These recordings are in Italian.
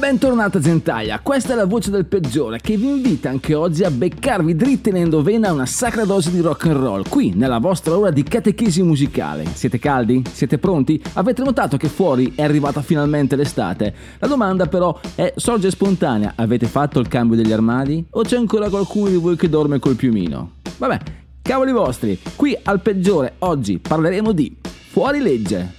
Bentornata Gentaglia, questa è la voce del peggiore che vi invita anche oggi a beccarvi dritti nell'endovena una sacra dose di rock and roll, qui nella vostra ora di catechesi musicale. Siete caldi? Siete pronti? Avete notato che fuori è arrivata finalmente l'estate? La domanda però è sorge spontanea, avete fatto il cambio degli armadi? O c'è ancora qualcuno di voi che dorme col piumino? Vabbè, cavoli vostri, qui al peggiore oggi parleremo di fuori legge,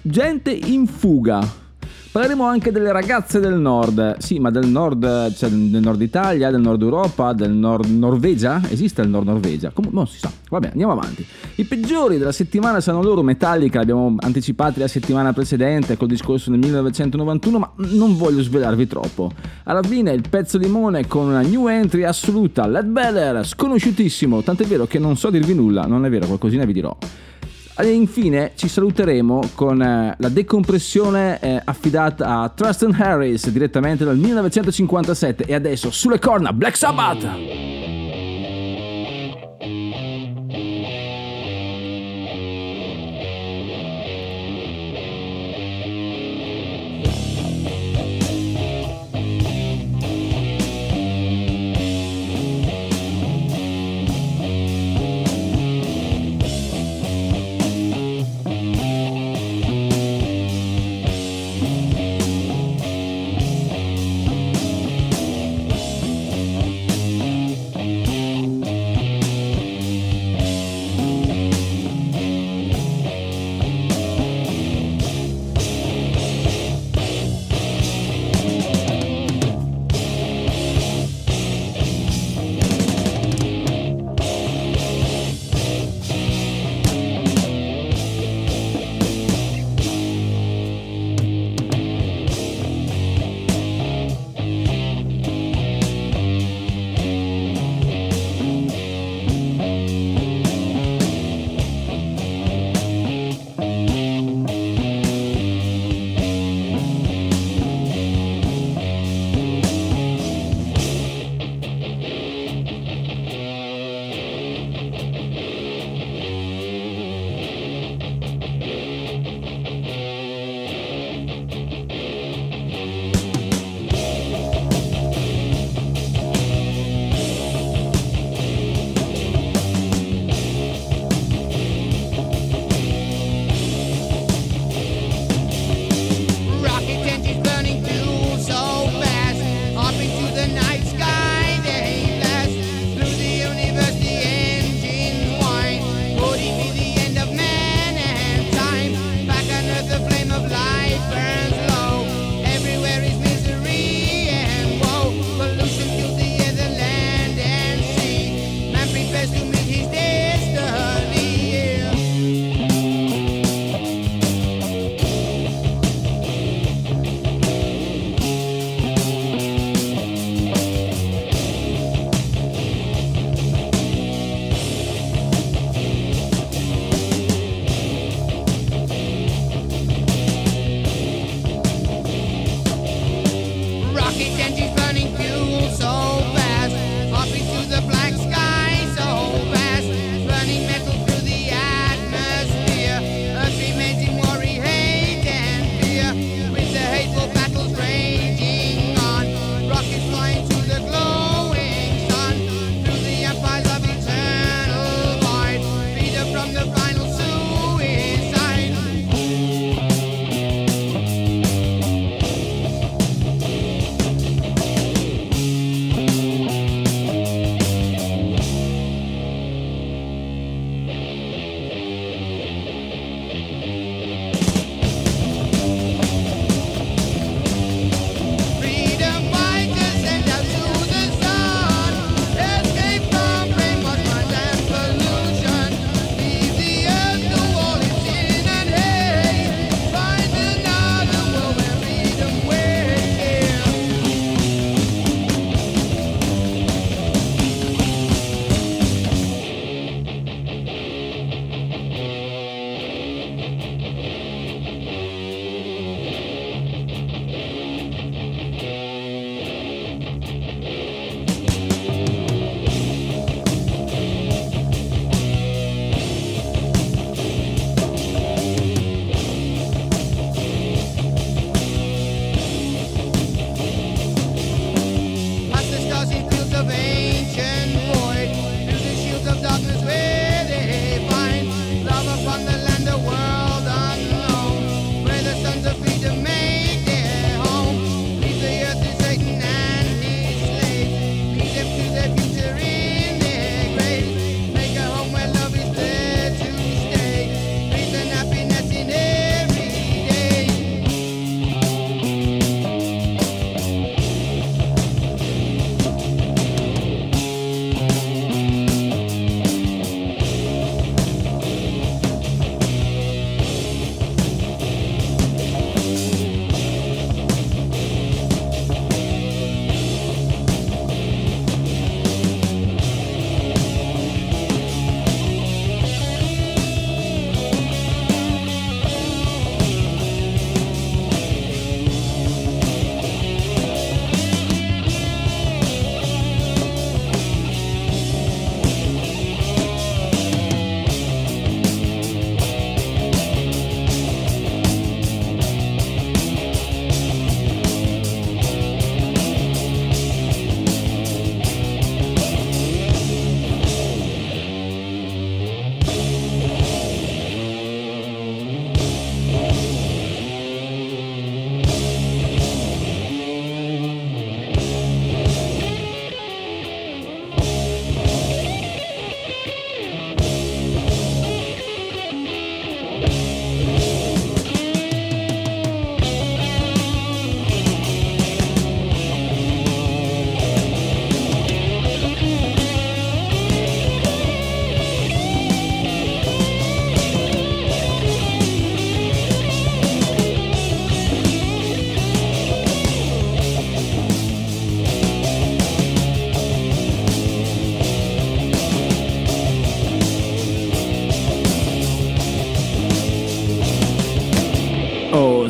gente in fuga. Parleremo anche delle ragazze del nord, sì, ma del nord, cioè del nord Italia, del nord Europa, del nord Norvegia? Esiste il nord Norvegia? Comunque non si sa. Vabbè, andiamo avanti. I peggiori della settimana saranno loro Metallica, li abbiamo anticipati la settimana precedente col discorso del 1991, ma non voglio svelarvi troppo. Alla fine il pezzo limone con una new entry assoluta, Led Beller, sconosciutissimo, tant'è vero che non so dirvi nulla, non è vero, qualcosina vi dirò. E infine ci saluteremo con eh, la decompressione eh, affidata a Truston Harris direttamente dal 1957 e adesso sulle corna Black Sabbath!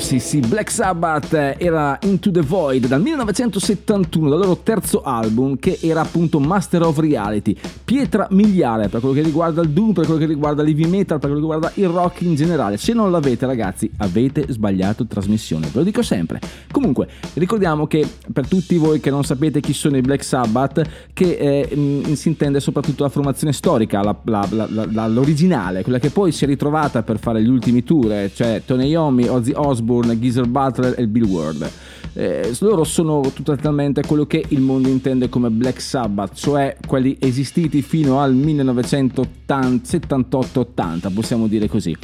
Sì sì, Black Sabbath era Into the Void dal 1971, dal loro terzo album che era appunto Master of Reality, pietra miliare per quello che riguarda il doom, per quello che riguarda l'heavy metal, per quello che riguarda il rock in generale. Se non l'avete ragazzi, avete sbagliato trasmissione, ve lo dico sempre. Comunque, ricordiamo che per tutti voi che non sapete chi sono i Black Sabbath, che eh, si intende soprattutto la formazione storica, la, la, la, l'originale, quella che poi si è ritrovata per fare gli ultimi tour, cioè Tony Iommi, Ozzy Osbourne, Geezer Butler e Bill Ward. Eh, loro sono totalmente quello che il mondo intende come Black Sabbath, cioè quelli esistiti fino al 1978-80, possiamo dire così.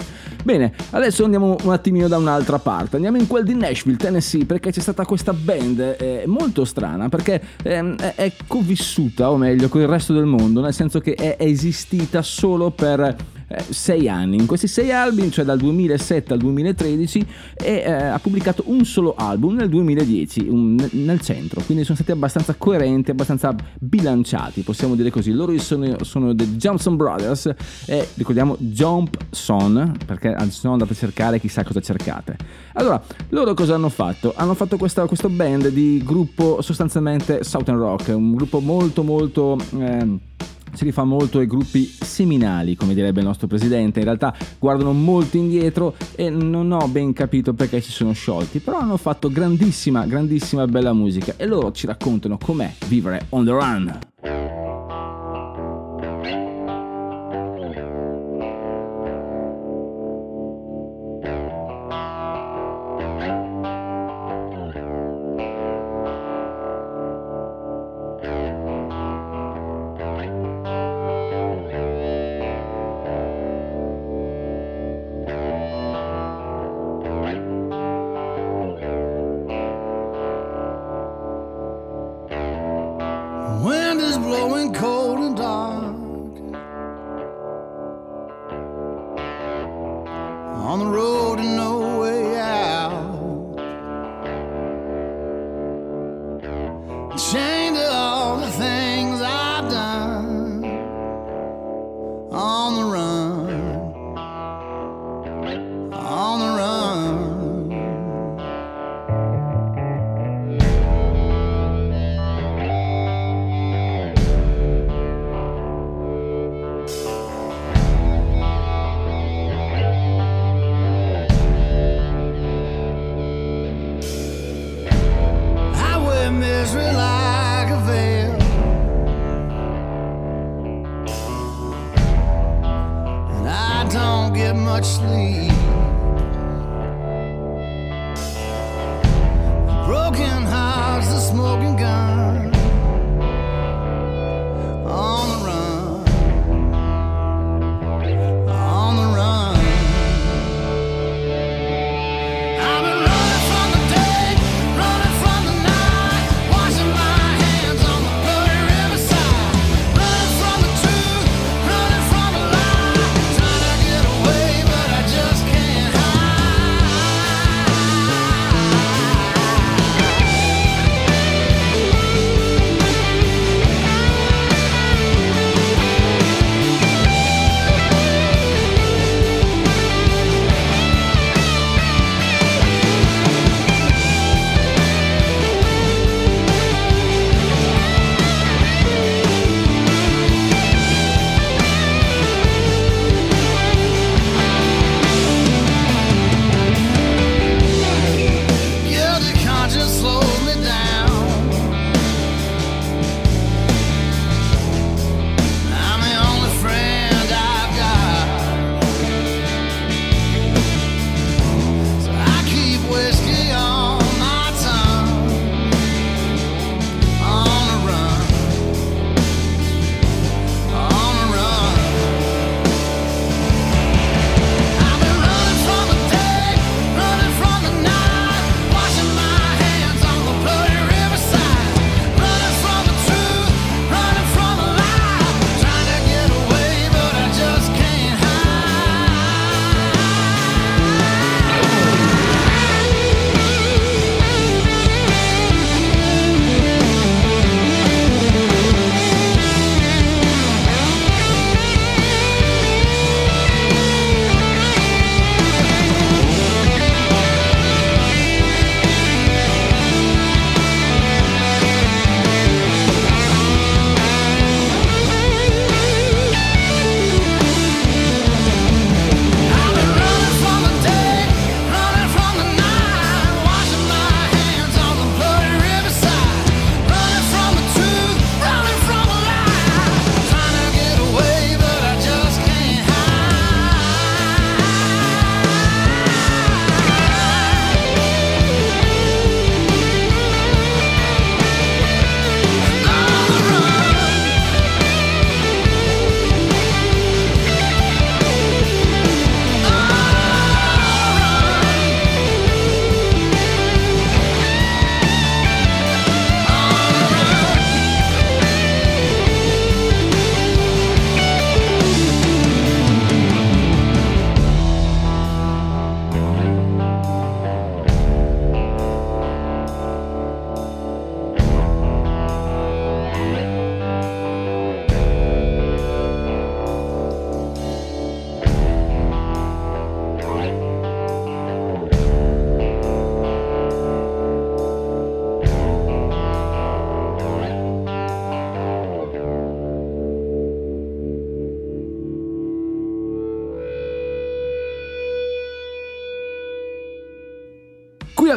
Bene, adesso andiamo un attimino da un'altra parte, andiamo in quel di Nashville, Tennessee, perché c'è stata questa band eh, molto strana, perché eh, è convissuta, o meglio, con il resto del mondo, nel senso che è esistita solo per eh, sei anni. In questi sei album, cioè dal 2007 al 2013, e, eh, ha pubblicato un solo album nel 2010, un, nel centro, quindi sono stati abbastanza coerenti, abbastanza bilanciati, possiamo dire così. Loro sono, sono dei Johnson Brothers e ricordiamo Jump Son, perché se no andate a cercare chissà cosa cercate. Allora, loro cosa hanno fatto? Hanno fatto questa, questo band di gruppo sostanzialmente Southern Rock, un gruppo molto molto... Eh, si rifà molto ai gruppi seminali, come direbbe il nostro presidente. In realtà guardano molto indietro e non ho ben capito perché si sono sciolti, però hanno fatto grandissima, grandissima bella musica e loro ci raccontano com'è vivere on the run.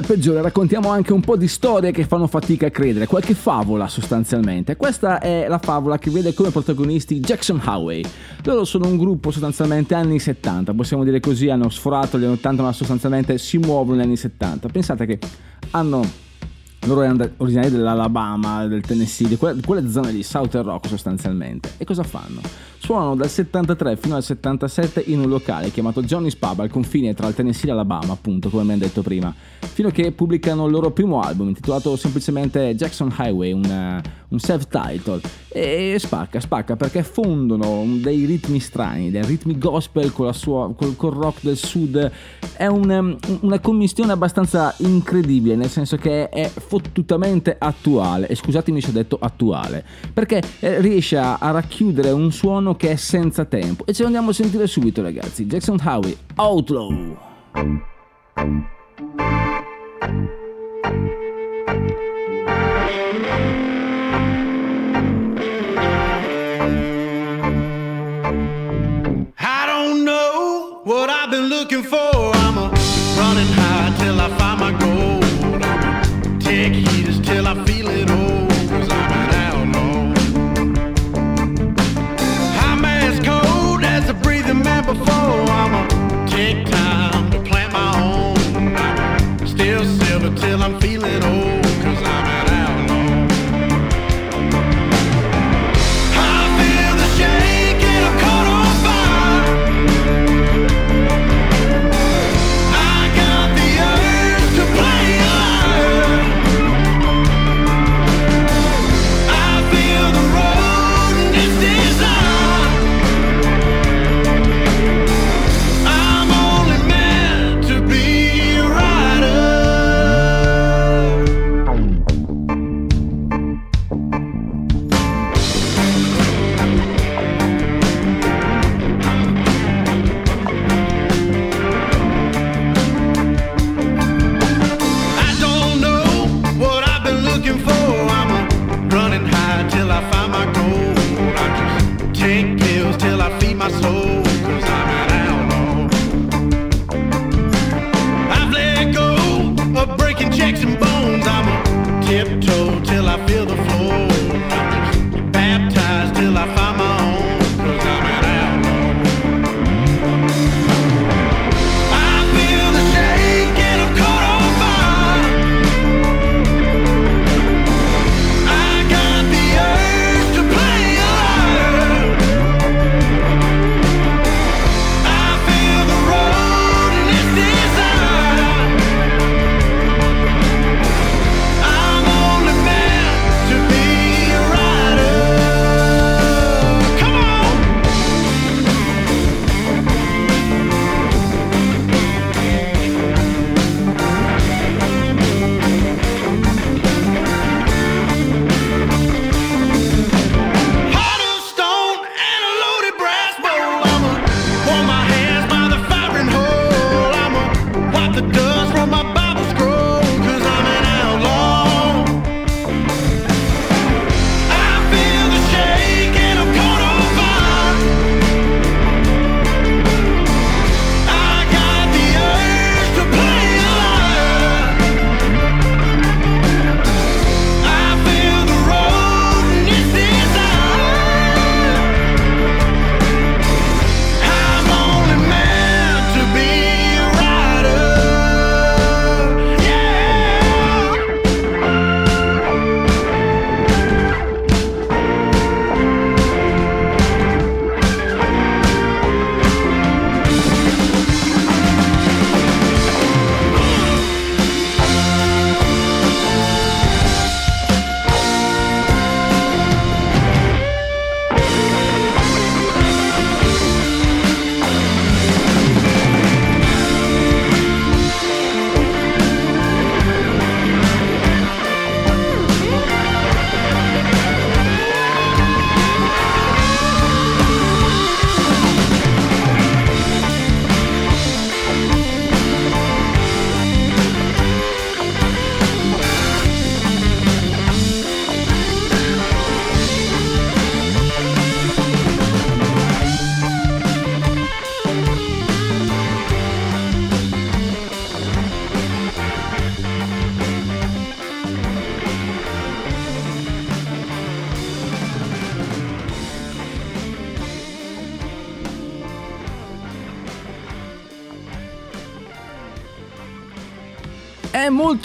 Peggiore raccontiamo anche un po' di storie che fanno fatica a credere, qualche favola sostanzialmente. Questa è la favola che vede come protagonisti Jackson Highway. Loro sono un gruppo sostanzialmente anni 70, possiamo dire così, hanno sforato gli anni 80 ma sostanzialmente si muovono negli anni 70. Pensate che hanno loro erano originari dell'Alabama, del Tennessee, di quelle, di quelle zone di Southern Rock sostanzialmente. E cosa fanno? Suonano dal 73 fino al 77 in un locale chiamato Johnny's Pub al confine tra il Tennessee e l'Alabama, appunto, come abbiamo detto prima, fino a che pubblicano il loro primo album intitolato semplicemente Jackson Highway, un, un self-title. E spacca, spacca perché fondono dei ritmi strani, dei ritmi gospel con sua, col, col rock del sud. È un, um, una commistione abbastanza incredibile, nel senso che è fottutamente attuale. E scusatemi se ho detto attuale, perché eh, riesce a, a racchiudere un suono che è senza tempo. E ce lo andiamo a sentire subito, ragazzi. Jackson Howie, Outlaw. What I've been looking for.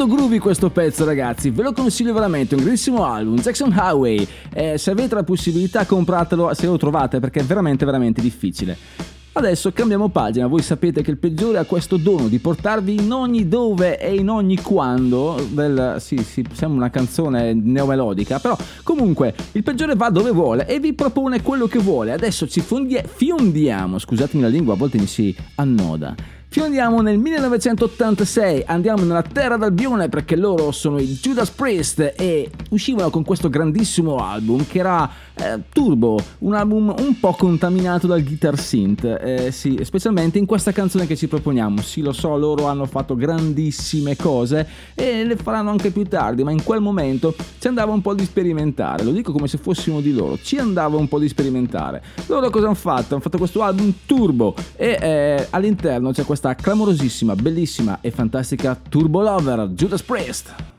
Molto groovy questo pezzo ragazzi, ve lo consiglio veramente, un grandissimo album, Jackson Highway, eh, se avete la possibilità compratelo se lo trovate perché è veramente veramente difficile. Adesso cambiamo pagina, voi sapete che il peggiore ha questo dono di portarvi in ogni dove e in ogni quando del... sì, sì, sembra una canzone neomelodica, però comunque il peggiore va dove vuole e vi propone quello che vuole. Adesso ci fondi- fiondiamo, scusatemi la lingua, a volte mi si annoda. Fiondiamo nel 1986, andiamo nella terra d'Albione perché loro sono i Judas Priest e uscivano con questo grandissimo album che era eh, turbo, un album un po' contaminato dal guitar synth, eh, sì, specialmente in questa canzone che ci proponiamo. Sì, lo so, loro hanno fatto grandissime cose e le faranno anche più tardi, ma in quel momento ci andava un po' di sperimentare, lo dico come se fossimo di loro, ci andava un po' di sperimentare. Loro cosa hanno fatto? Hanno fatto questo album turbo e eh, all'interno c'è questa clamorosissima, bellissima e fantastica Turbo Lover, Judas Priest.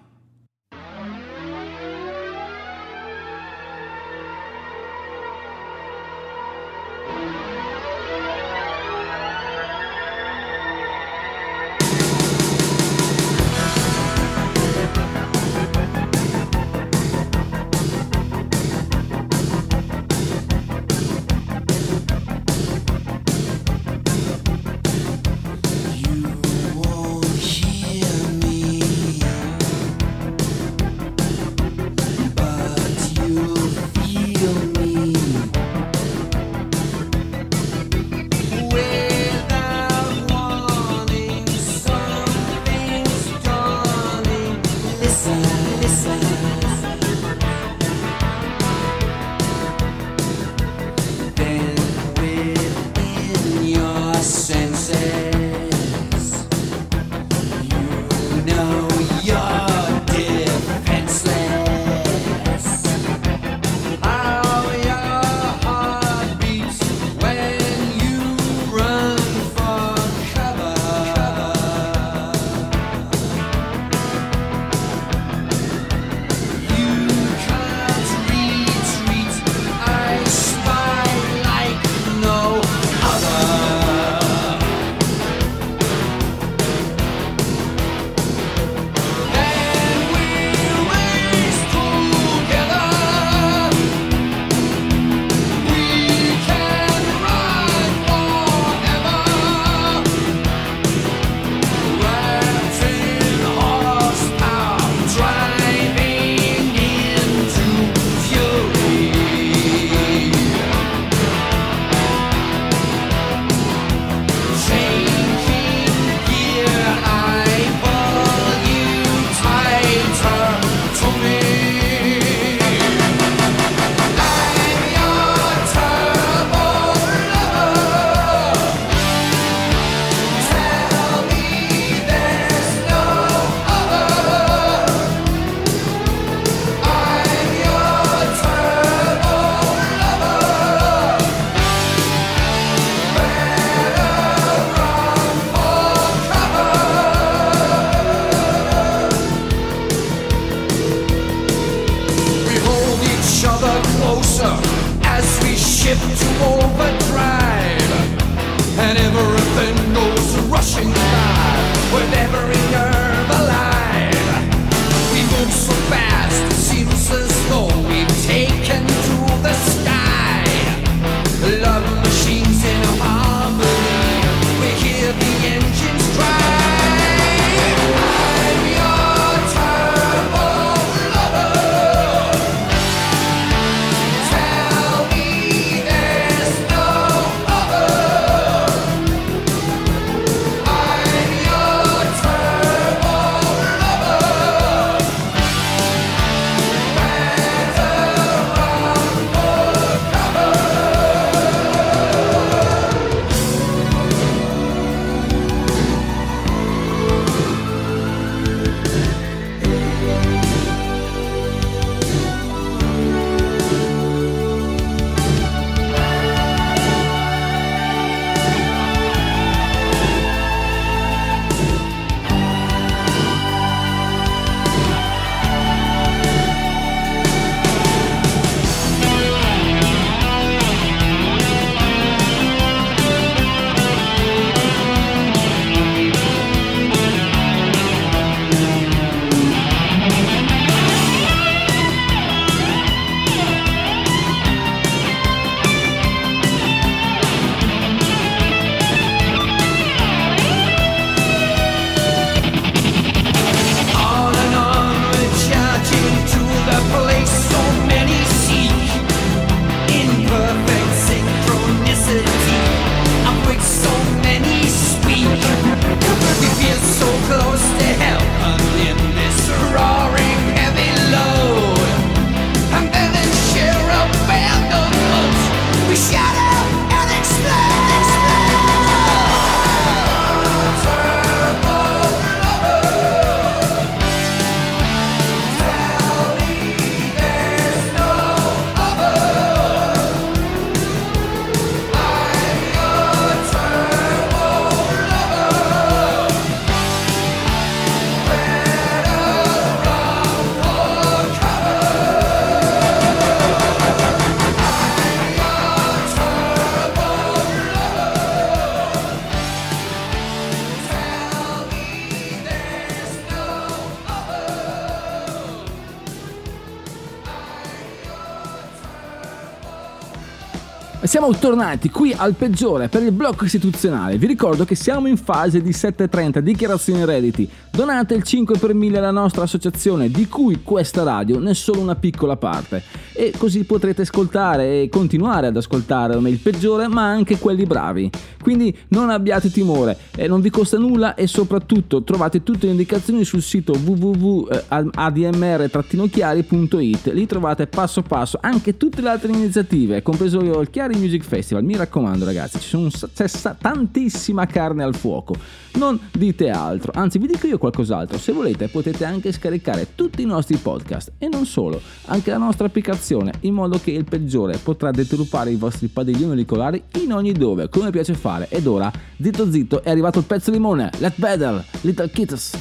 Siamo tornati qui al peggiore per il blocco istituzionale. Vi ricordo che siamo in fase di 730 dichiarazioni redditi. Donate il 5 per 1000 alla nostra associazione, di cui questa radio ne è solo una piccola parte. E così potrete ascoltare e continuare ad ascoltare il peggiore, ma anche quelli bravi. Quindi non abbiate timore, eh, non vi costa nulla e soprattutto trovate tutte le indicazioni sul sito www.admr-chiari.it. Lì trovate passo passo anche tutte le altre iniziative, compreso il Chiari Music Festival. Mi raccomando ragazzi, sono, c'è tantissima carne al fuoco. Non dite altro, anzi vi dico io qualcos'altro. Se volete potete anche scaricare tutti i nostri podcast e non solo, anche la nostra applicazione, in modo che il peggiore potrà deturpare i vostri padiglioni auricolari in ogni dove, come piace fare. Ed ora, zitto zitto, è arrivato il pezzo limone. Let better, little kittens.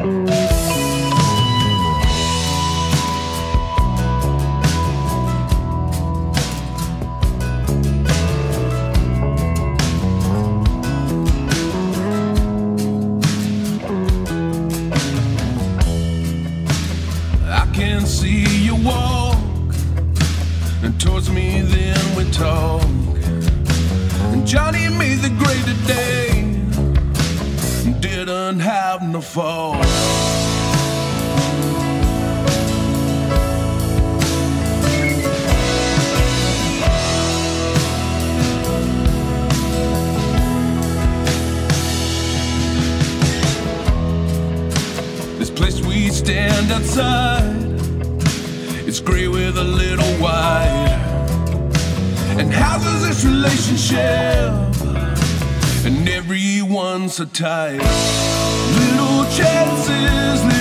I so tight. Little chances,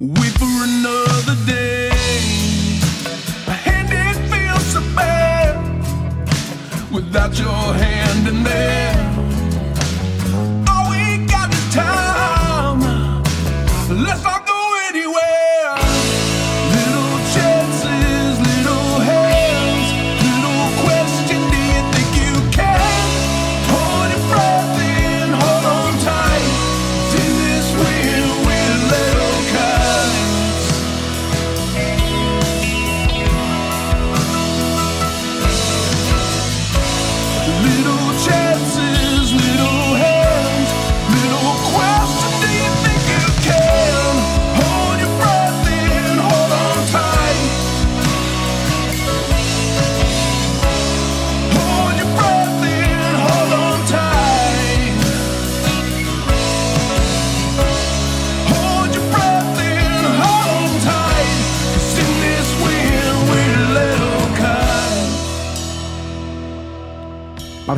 wait for another day. It feels so without your hand in there.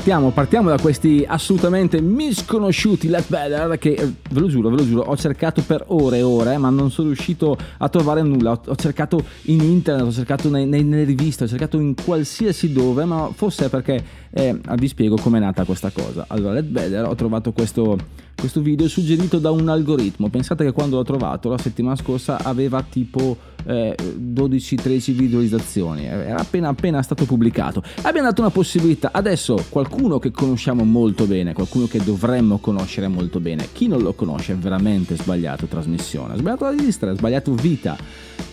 Partiamo, partiamo da questi assolutamente misconosciuti Let Better che eh, ve lo giuro, ve lo giuro, ho cercato per ore e ore, ma non sono riuscito a trovare nulla. Ho, ho cercato in internet, ho cercato nei, nei- nelle riviste, ho cercato in qualsiasi dove, ma forse è perché eh, vi spiego com'è nata questa cosa. Allora, Let Better, ho trovato questo, questo video suggerito da un algoritmo. Pensate che quando l'ho trovato la settimana scorsa aveva tipo eh, 12-13 visualizzazioni, era appena appena stato pubblicato. Abbiamo dato una possibilità. Adesso qualcuno che conosciamo molto bene, qualcuno che dovremmo conoscere molto bene. Chi non lo conosce è veramente sbagliato trasmissione, ha sbagliato la registra, ha sbagliato vita.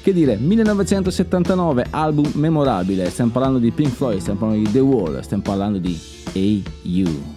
Che dire, 1979, album memorabile, stiamo parlando di Pink Floyd, stiamo parlando di The Wall, stiamo parlando di A.U.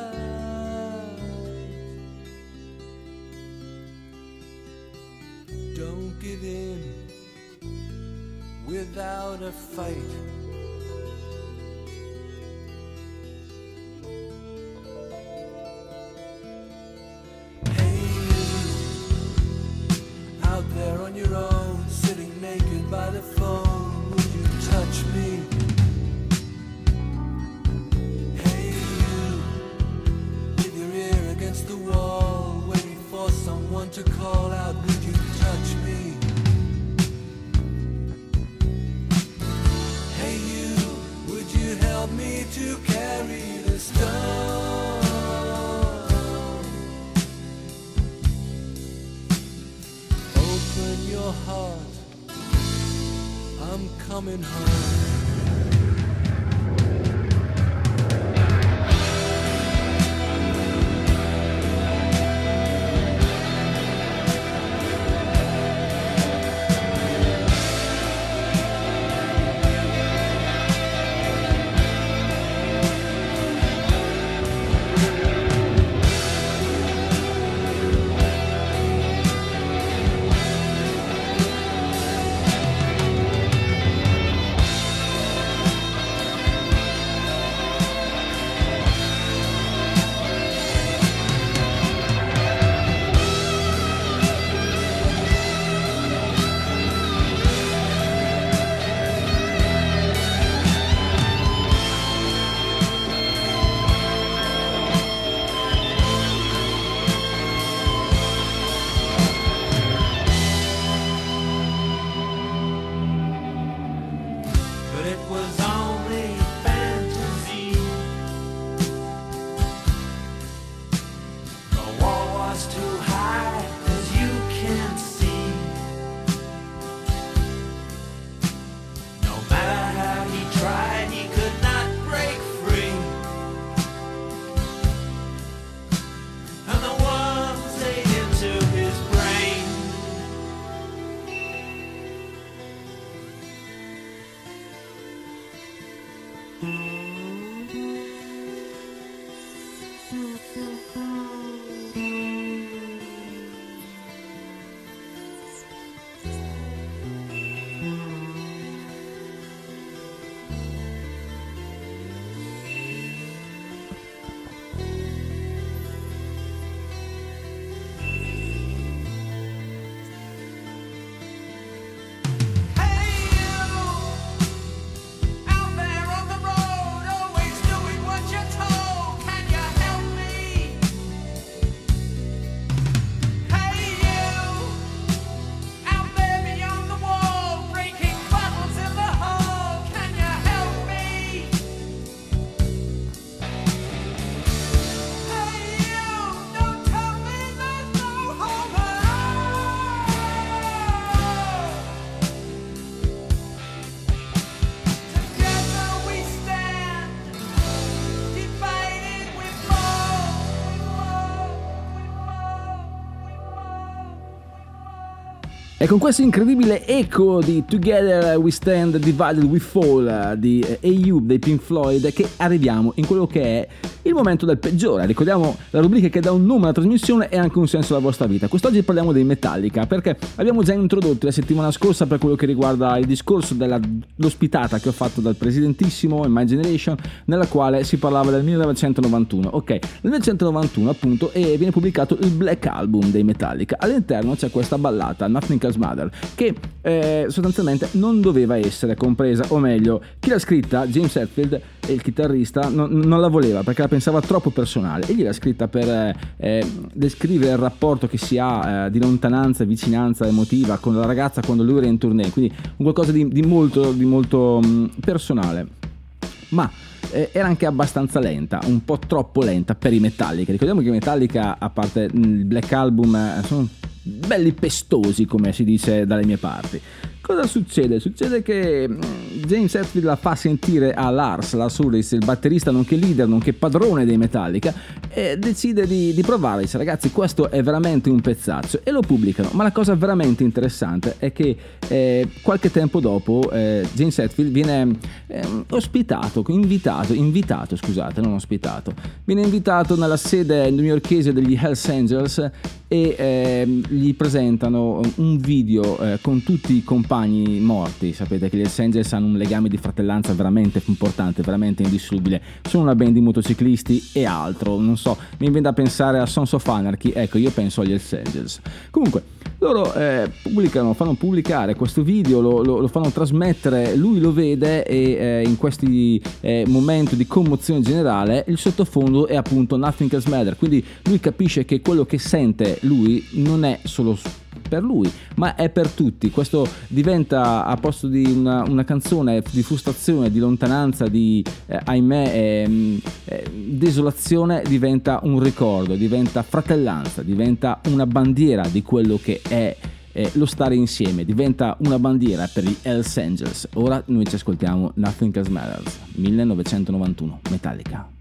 Without a fight. Con questo incredibile eco di Together We Stand, Divided We Fall di eh, Ayub dei Pink Floyd che arriviamo in quello che è il momento del peggiore. Ricordiamo la rubrica che dà un nome alla trasmissione e anche un senso alla vostra vita. Quest'oggi parliamo dei Metallica perché abbiamo già introdotto la settimana scorsa per quello che riguarda il discorso dell'ospitata che ho fatto dal presidentissimo in My Generation nella quale si parlava del 1991. Ok, nel 1991 appunto e viene pubblicato il Black Album dei Metallica. All'interno c'è questa ballata Nothing Else Mother che eh, sostanzialmente non doveva essere compresa o meglio chi l'ha scritta James Hetfield il chitarrista non, non, la voleva perché la pensava troppo personale e gliel'ha scritta per eh, eh, descrivere il rapporto che si ha eh, di lontananza e vicinanza emotiva con la ragazza quando lui era in tournée, quindi un qualcosa di, di molto, di molto mh, personale. Ma eh, era anche abbastanza lenta, un po' troppo lenta per i Metallica. Ricordiamo che i Metallica, a parte il Black Album, eh, sono belli pestosi, come si dice dalle mie parti. Cosa succede? Succede che mm, James Hetfield la fa sentire a Lars, Lars Ulrich, il batterista nonché leader, nonché padrone dei Metallica, e decide di, di provare, dice ragazzi questo è veramente un pezzaccio e lo pubblicano. Ma la cosa veramente interessante è che eh, qualche tempo dopo eh, James Hetfield viene eh, ospitato, invitato, invitato scusate, non ospitato, viene invitato nella sede newyorkese degli Hells Angels e eh, gli presentano un video eh, con tutti i compagni morti. Sapete che gli Hells Angels hanno un legame di fratellanza veramente importante, veramente indissolubile. Sono una band di motociclisti e altro. Non so, mi viene da pensare a Sons of Anarchy. Ecco, io penso agli Hells Angels. Comunque, loro eh, pubblicano, fanno pubblicare questo video, lo, lo, lo, fanno trasmettere, lui lo vede e eh, in questi eh, momenti di commozione generale il sottofondo è appunto Nothing Else Matter, quindi lui capisce che quello che sente lui non è solo per lui, ma è per tutti. Questo diventa a posto di una, una canzone di frustrazione, di lontananza, di eh, ahimè eh, eh, desolazione, diventa un ricordo, diventa fratellanza, diventa una bandiera di quello che è eh, lo stare insieme, diventa una bandiera per gli Hells Angels. Ora noi ci ascoltiamo Nothing Else Matters, 1991, Metallica.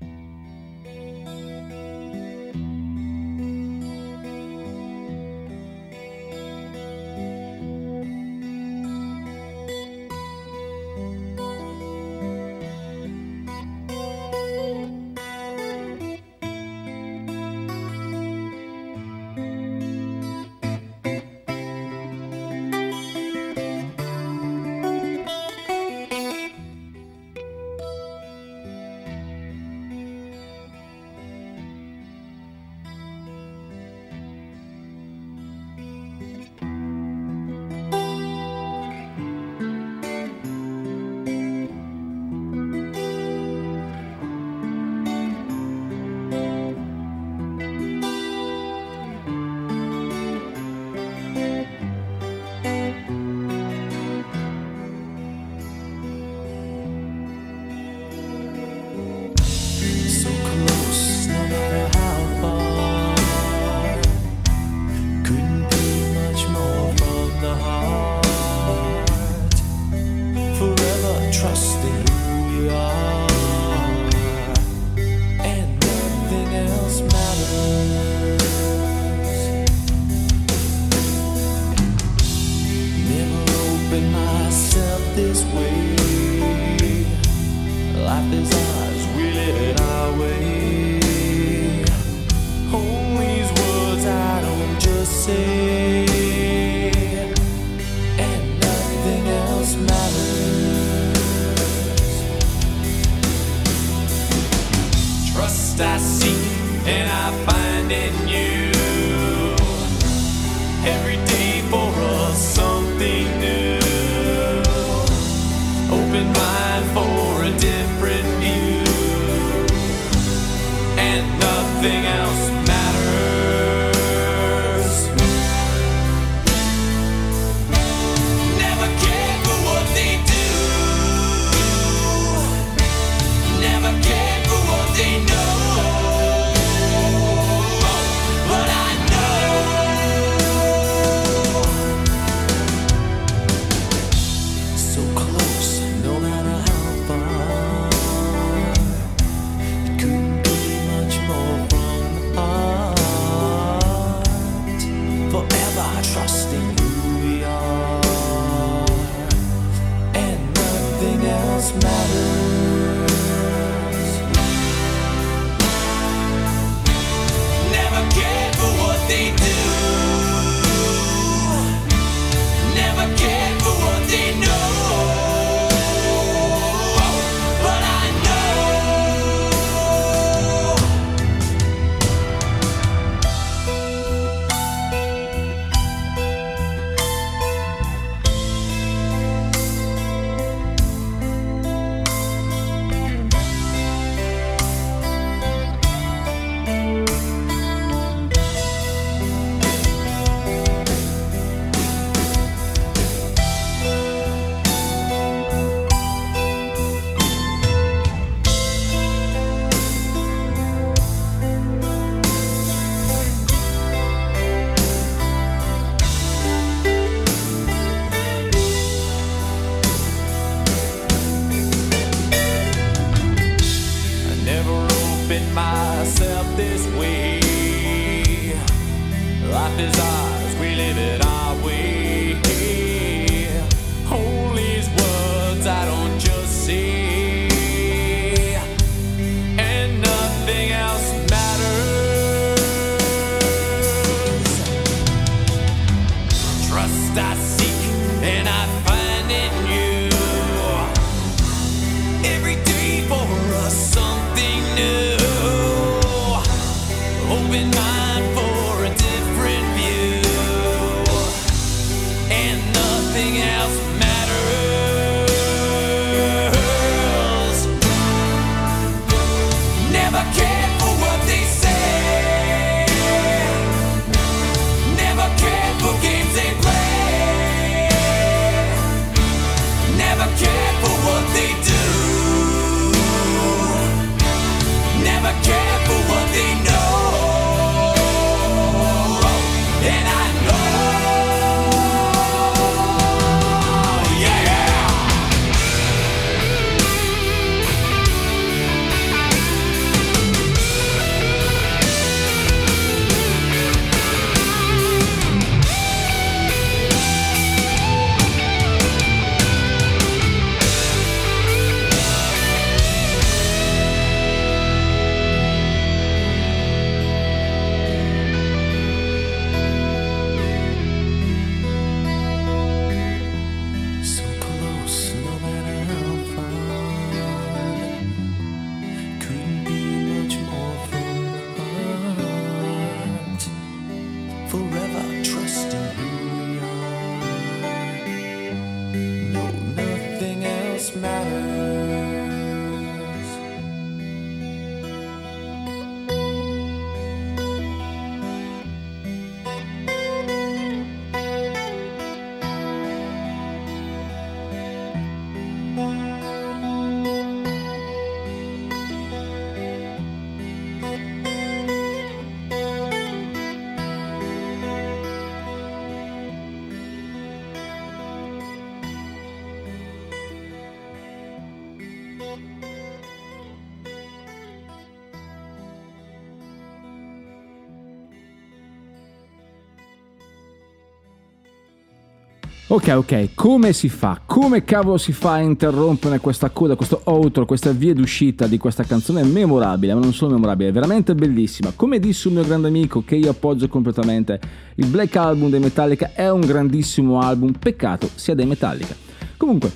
Ok, ok, come si fa? Come cavolo si fa a interrompere questa coda, questo outro, questa via d'uscita di questa canzone memorabile, ma non solo memorabile, è veramente bellissima. Come disse un mio grande amico che io appoggio completamente, il Black Album dei Metallica è un grandissimo album, peccato sia dei Metallica. Comunque,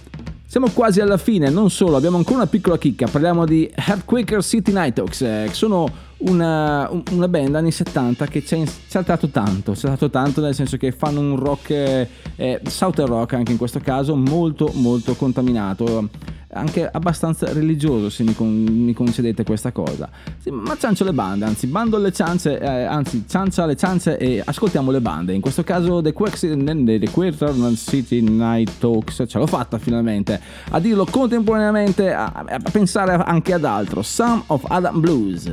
siamo quasi alla fine, non solo, abbiamo ancora una piccola chicca, parliamo di Heartquaker City Nighthawks, eh, sono una, un- una band anni 70 che ci ha saltato tanto, saltato tanto nel senso che fanno un rock, eh, eh, southern rock anche in questo caso, molto molto contaminato, anche abbastanza religioso se mi, con- mi concedete questa cosa. Sì, ma ciancio le bande, anzi bando le ciance, eh, anzi ciancia le ciance e ascoltiamo le bande. In questo caso The Quaker City Night Talks, ce l'ho fatta finalmente a dirlo contemporaneamente, a, a pensare anche ad altro. Some of Adam Blues.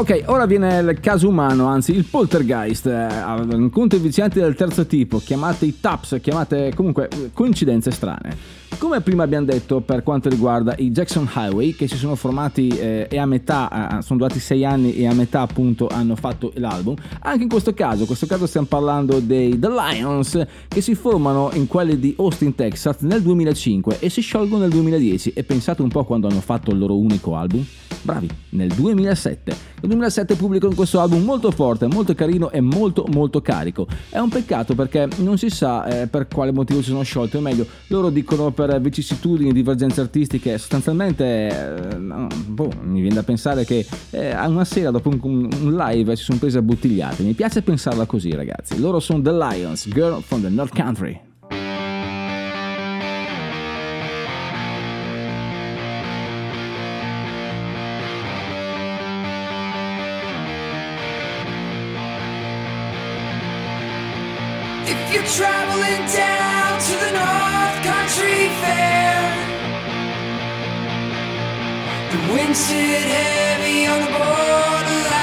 Ok, ora viene il caso umano, anzi il poltergeist, eh, incontri vizianti del terzo tipo, chiamate i TAPS, chiamate comunque eh, coincidenze strane. Come prima abbiamo detto per quanto riguarda i Jackson Highway, che si sono formati eh, e a metà, eh, sono durati sei anni e a metà appunto hanno fatto l'album, anche in questo caso, in questo caso stiamo parlando dei The Lions, che si formano in quelli di Austin, Texas nel 2005 e si sciolgono nel 2010 e pensate un po' quando hanno fatto il loro unico album? Bravi, nel 2007. Nel 2007 pubblicano questo album molto forte, molto carino e molto molto carico. È un peccato perché non si sa eh, per quale motivo si sono sciolti, o meglio, loro dicono per vicissitudini, divergenze artistiche, sostanzialmente eh, no, boh, mi viene da pensare che eh, a una sera dopo un, un live si sono presi a bottigliate. Mi piace pensarla così, ragazzi. Loro sono The Lions, Girl from the North Country. If you're traveling down to the North Country Fair, the wind sit heavy on the borderline.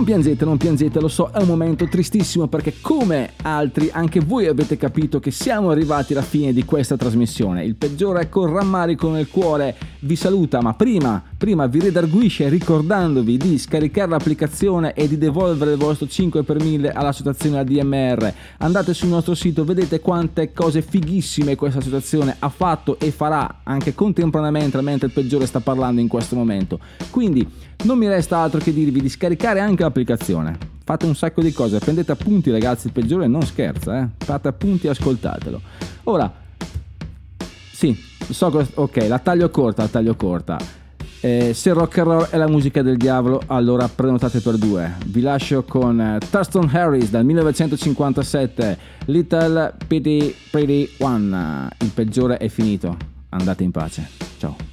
Non piangete, non piangete, lo so, è un momento tristissimo perché come altri anche voi avete capito che siamo arrivati alla fine di questa trasmissione. Il peggiore col rammarico nel cuore vi saluta, ma prima, prima vi redarguisce ricordandovi di scaricare l'applicazione e di devolvere il vostro 5 per 1000 all'associazione ADMR. Andate sul nostro sito, vedete quante cose fighissime questa associazione ha fatto e farà anche contemporaneamente mentre il peggiore sta parlando in questo momento. Quindi non mi resta altro che dirvi di scaricare anche l'applicazione. Fate un sacco di cose, prendete appunti ragazzi, il peggiore non scherza, eh. Fate appunti e ascoltatelo. Ora, sì, so cosa- ok, la taglio corta, la taglio corta. Eh, se rock and roll è la musica del diavolo, allora prenotate per due. Vi lascio con eh, Thurston Harris dal 1957, Little Pretty Pretty One. Il peggiore è finito. Andate in pace. Ciao.